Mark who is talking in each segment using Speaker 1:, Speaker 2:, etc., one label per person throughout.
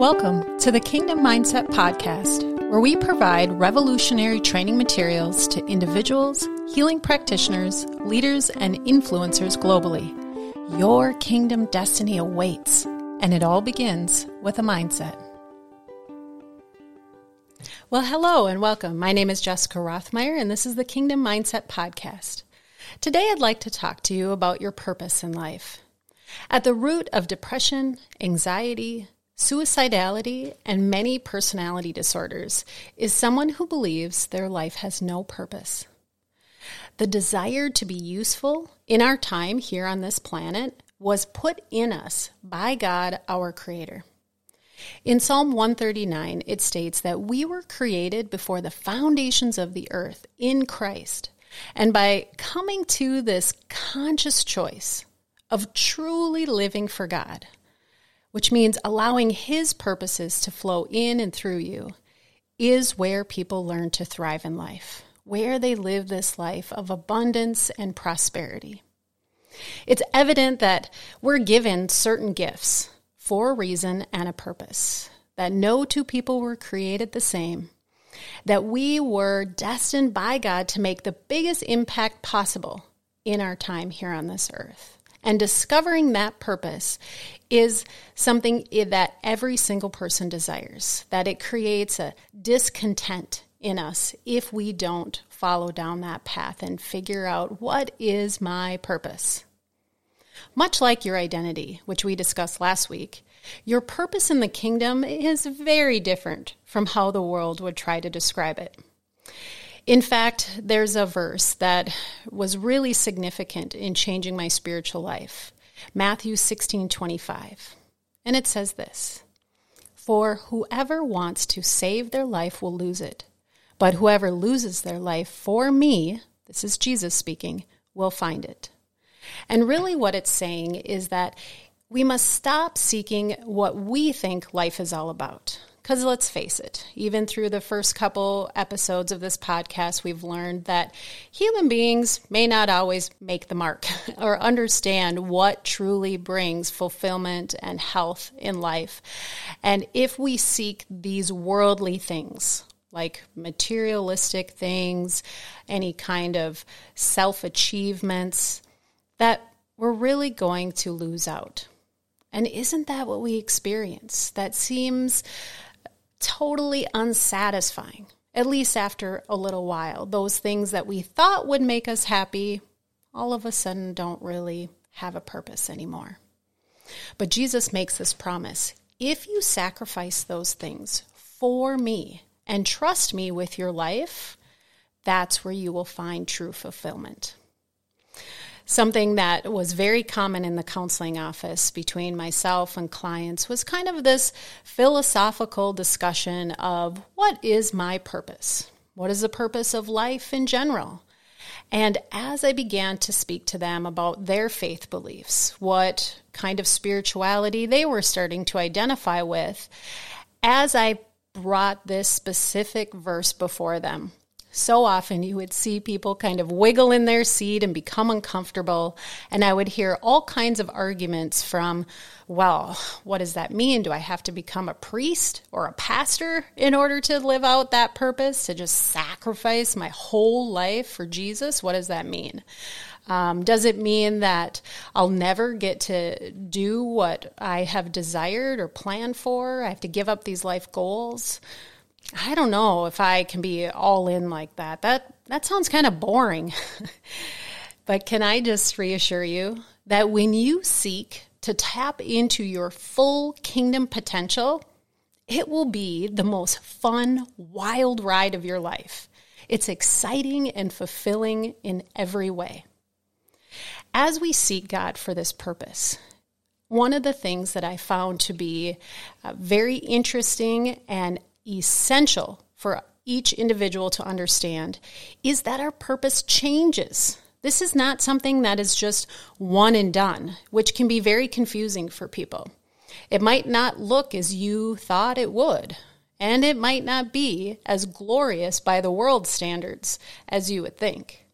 Speaker 1: Welcome to the Kingdom Mindset Podcast, where we provide revolutionary training materials to individuals, healing practitioners, leaders, and influencers globally. Your kingdom destiny awaits, and it all begins with a mindset. Well, hello and welcome. My name is Jessica Rothmeyer, and this is the Kingdom Mindset Podcast. Today, I'd like to talk to you about your purpose in life. At the root of depression, anxiety, Suicidality and many personality disorders is someone who believes their life has no purpose. The desire to be useful in our time here on this planet was put in us by God, our Creator. In Psalm 139, it states that we were created before the foundations of the earth in Christ. And by coming to this conscious choice of truly living for God, which means allowing His purposes to flow in and through you, is where people learn to thrive in life, where they live this life of abundance and prosperity. It's evident that we're given certain gifts for a reason and a purpose, that no two people were created the same, that we were destined by God to make the biggest impact possible in our time here on this earth. And discovering that purpose is something that every single person desires, that it creates a discontent in us if we don't follow down that path and figure out what is my purpose. Much like your identity, which we discussed last week, your purpose in the kingdom is very different from how the world would try to describe it. In fact, there's a verse that was really significant in changing my spiritual life. Matthew 16:25. And it says this: For whoever wants to save their life will lose it, but whoever loses their life for me, this is Jesus speaking, will find it. And really what it's saying is that we must stop seeking what we think life is all about. Because let's face it, even through the first couple episodes of this podcast, we've learned that human beings may not always make the mark or understand what truly brings fulfillment and health in life. And if we seek these worldly things, like materialistic things, any kind of self achievements, that we're really going to lose out. And isn't that what we experience? That seems totally unsatisfying, at least after a little while. Those things that we thought would make us happy all of a sudden don't really have a purpose anymore. But Jesus makes this promise if you sacrifice those things for me and trust me with your life, that's where you will find true fulfillment. Something that was very common in the counseling office between myself and clients was kind of this philosophical discussion of what is my purpose? What is the purpose of life in general? And as I began to speak to them about their faith beliefs, what kind of spirituality they were starting to identify with, as I brought this specific verse before them, so often you would see people kind of wiggle in their seat and become uncomfortable. And I would hear all kinds of arguments from, well, what does that mean? Do I have to become a priest or a pastor in order to live out that purpose, to just sacrifice my whole life for Jesus? What does that mean? Um, does it mean that I'll never get to do what I have desired or planned for? I have to give up these life goals? I don't know if I can be all in like that. That that sounds kind of boring. but can I just reassure you that when you seek to tap into your full kingdom potential, it will be the most fun, wild ride of your life. It's exciting and fulfilling in every way. As we seek God for this purpose, one of the things that I found to be uh, very interesting and essential for each individual to understand is that our purpose changes. This is not something that is just one and done, which can be very confusing for people. It might not look as you thought it would, and it might not be as glorious by the world standards as you would think.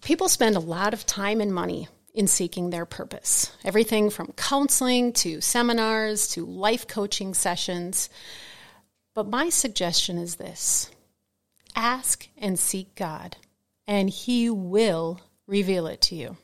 Speaker 1: People spend a lot of time and money in seeking their purpose. Everything from counseling to seminars to life coaching sessions. But my suggestion is this ask and seek God, and He will reveal it to you.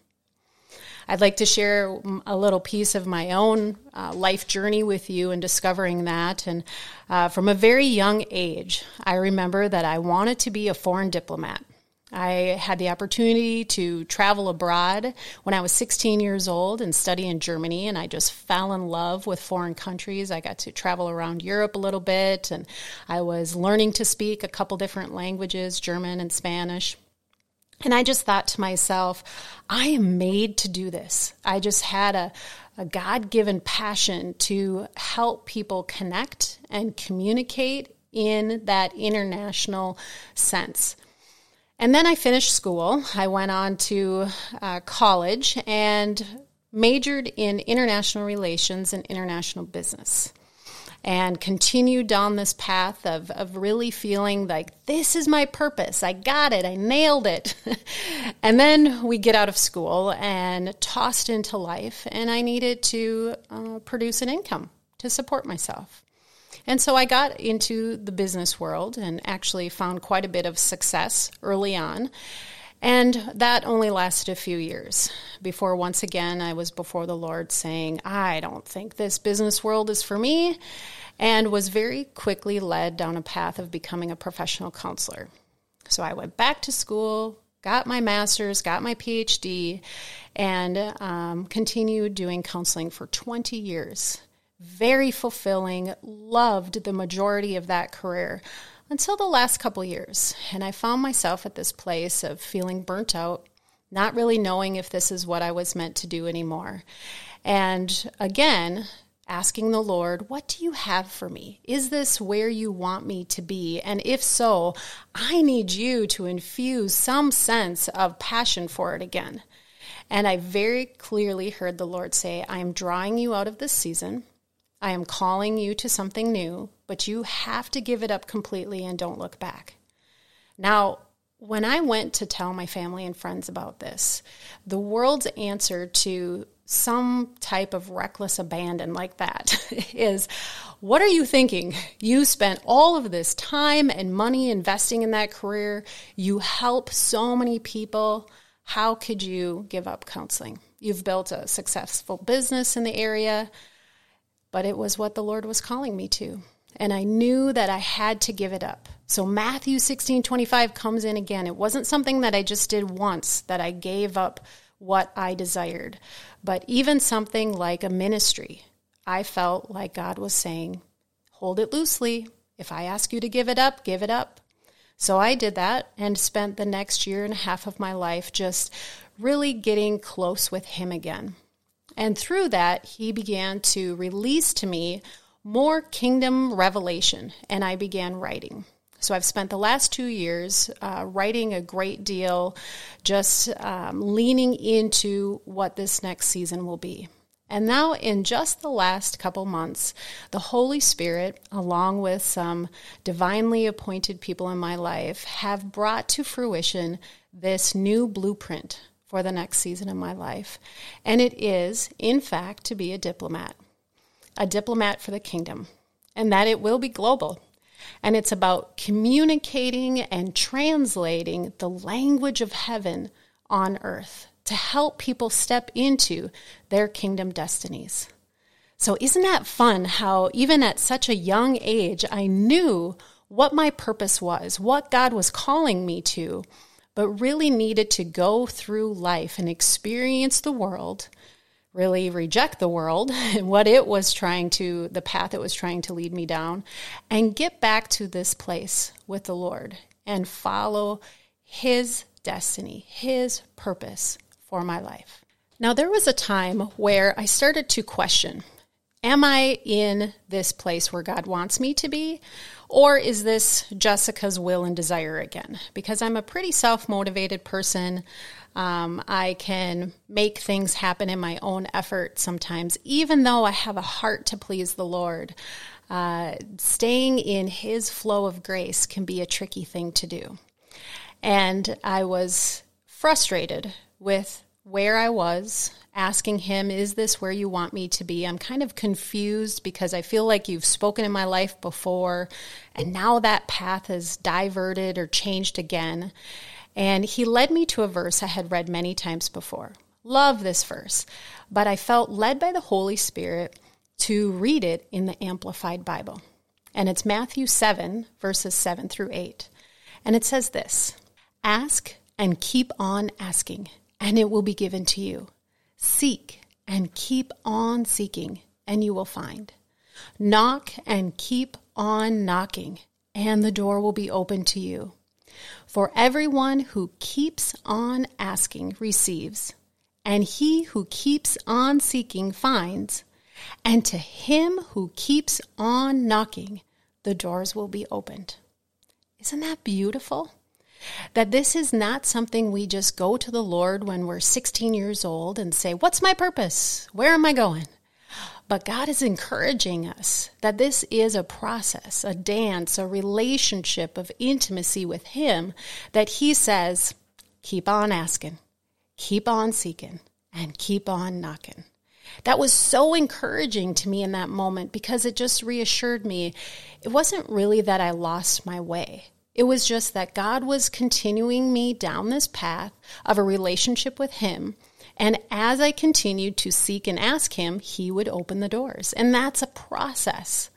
Speaker 1: I'd like to share a little piece of my own uh, life journey with you in discovering that. And uh, from a very young age, I remember that I wanted to be a foreign diplomat. I had the opportunity to travel abroad when I was 16 years old and study in Germany, and I just fell in love with foreign countries. I got to travel around Europe a little bit, and I was learning to speak a couple different languages German and Spanish. And I just thought to myself, I am made to do this. I just had a, a God given passion to help people connect and communicate in that international sense. And then I finished school. I went on to uh, college and majored in international relations and international business and continued down this path of, of really feeling like this is my purpose. I got it. I nailed it. and then we get out of school and tossed into life, and I needed to uh, produce an income to support myself. And so I got into the business world and actually found quite a bit of success early on. And that only lasted a few years before once again I was before the Lord saying, I don't think this business world is for me, and was very quickly led down a path of becoming a professional counselor. So I went back to school, got my master's, got my PhD, and um, continued doing counseling for 20 years very fulfilling, loved the majority of that career until the last couple years. And I found myself at this place of feeling burnt out, not really knowing if this is what I was meant to do anymore. And again, asking the Lord, What do you have for me? Is this where you want me to be? And if so, I need you to infuse some sense of passion for it again. And I very clearly heard the Lord say, I am drawing you out of this season. I am calling you to something new, but you have to give it up completely and don't look back. Now, when I went to tell my family and friends about this, the world's answer to some type of reckless abandon like that is what are you thinking? You spent all of this time and money investing in that career. You help so many people. How could you give up counseling? You've built a successful business in the area but it was what the Lord was calling me to. And I knew that I had to give it up. So Matthew 16 25 comes in again. It wasn't something that I just did once, that I gave up what I desired. But even something like a ministry, I felt like God was saying, hold it loosely. If I ask you to give it up, give it up. So I did that and spent the next year and a half of my life just really getting close with Him again. And through that, he began to release to me more kingdom revelation, and I began writing. So I've spent the last two years uh, writing a great deal, just um, leaning into what this next season will be. And now, in just the last couple months, the Holy Spirit, along with some divinely appointed people in my life, have brought to fruition this new blueprint for the next season of my life. And it is, in fact, to be a diplomat, a diplomat for the kingdom, and that it will be global. And it's about communicating and translating the language of heaven on earth to help people step into their kingdom destinies. So, isn't that fun how, even at such a young age, I knew what my purpose was, what God was calling me to, but really needed to go through life and experience the world, really reject the world and what it was trying to, the path it was trying to lead me down, and get back to this place with the Lord and follow His destiny, His purpose for my life. Now, there was a time where I started to question Am I in this place where God wants me to be? Or is this Jessica's will and desire again? Because I'm a pretty self motivated person. Um, I can make things happen in my own effort sometimes, even though I have a heart to please the Lord. Uh, staying in His flow of grace can be a tricky thing to do. And I was frustrated with where I was, asking Him, Is this where you want me to be? I'm kind of confused because I feel like you've spoken in my life before, and now that path is diverted or changed again. And He led me to a verse I had read many times before. Love this verse, but I felt led by the Holy Spirit to read it in the Amplified Bible. And it's Matthew 7, verses 7 through 8. And it says this Ask and keep on asking, and it will be given to you. Seek and keep on seeking, and you will find. Knock and keep on knocking, and the door will be open to you. For everyone who keeps on asking receives, and he who keeps on seeking finds, and to him who keeps on knocking, the doors will be opened. Isn't that beautiful? That this is not something we just go to the Lord when we're 16 years old and say, What's my purpose? Where am I going? But God is encouraging us that this is a process, a dance, a relationship of intimacy with Him that He says, keep on asking, keep on seeking, and keep on knocking. That was so encouraging to me in that moment because it just reassured me it wasn't really that I lost my way. It was just that God was continuing me down this path of a relationship with Him. And as I continued to seek and ask Him, He would open the doors. And that's a process.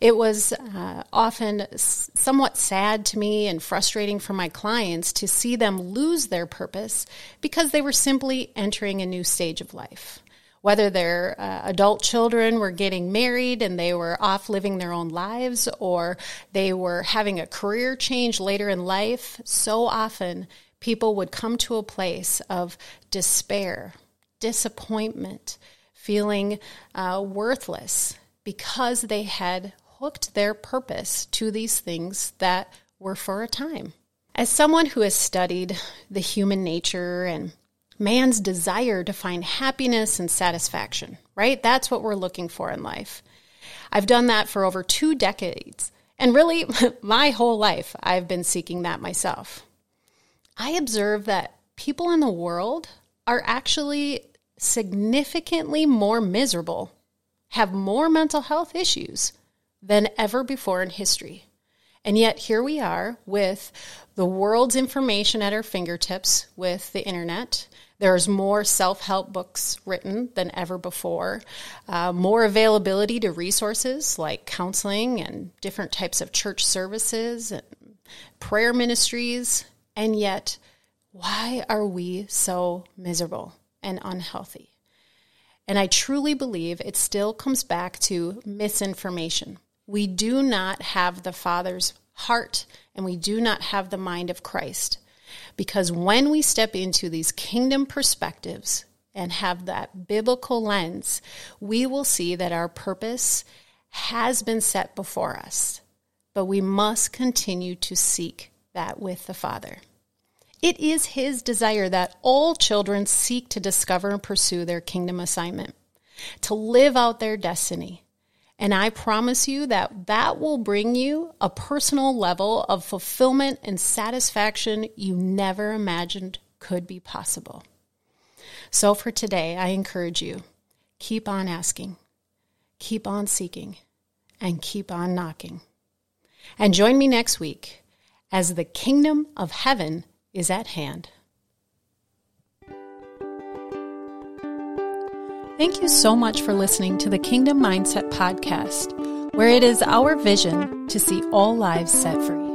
Speaker 1: It was uh, often somewhat sad to me and frustrating for my clients to see them lose their purpose because they were simply entering a new stage of life whether their uh, adult children were getting married and they were off living their own lives or they were having a career change later in life, so often people would come to a place of despair, disappointment, feeling uh, worthless because they had hooked their purpose to these things that were for a time. As someone who has studied the human nature and man's desire to find happiness and satisfaction, right? That's what we're looking for in life. I've done that for over two decades. And really, my whole life, I've been seeking that myself. I observe that people in the world are actually significantly more miserable, have more mental health issues than ever before in history. And yet, here we are with the world's information at our fingertips with the internet, there's more self help books written than ever before, uh, more availability to resources like counseling and different types of church services and prayer ministries. And yet, why are we so miserable and unhealthy? And I truly believe it still comes back to misinformation. We do not have the Father's heart and we do not have the mind of Christ. Because when we step into these kingdom perspectives and have that biblical lens, we will see that our purpose has been set before us, but we must continue to seek that with the Father. It is His desire that all children seek to discover and pursue their kingdom assignment, to live out their destiny, and I promise you that that will bring you a personal level of fulfillment and satisfaction you never imagined could be possible. So for today, I encourage you keep on asking, keep on seeking, and keep on knocking. And join me next week as the kingdom of heaven is at hand. Thank you so much for listening to the Kingdom Mindset Podcast, where it is our vision to see all lives set free.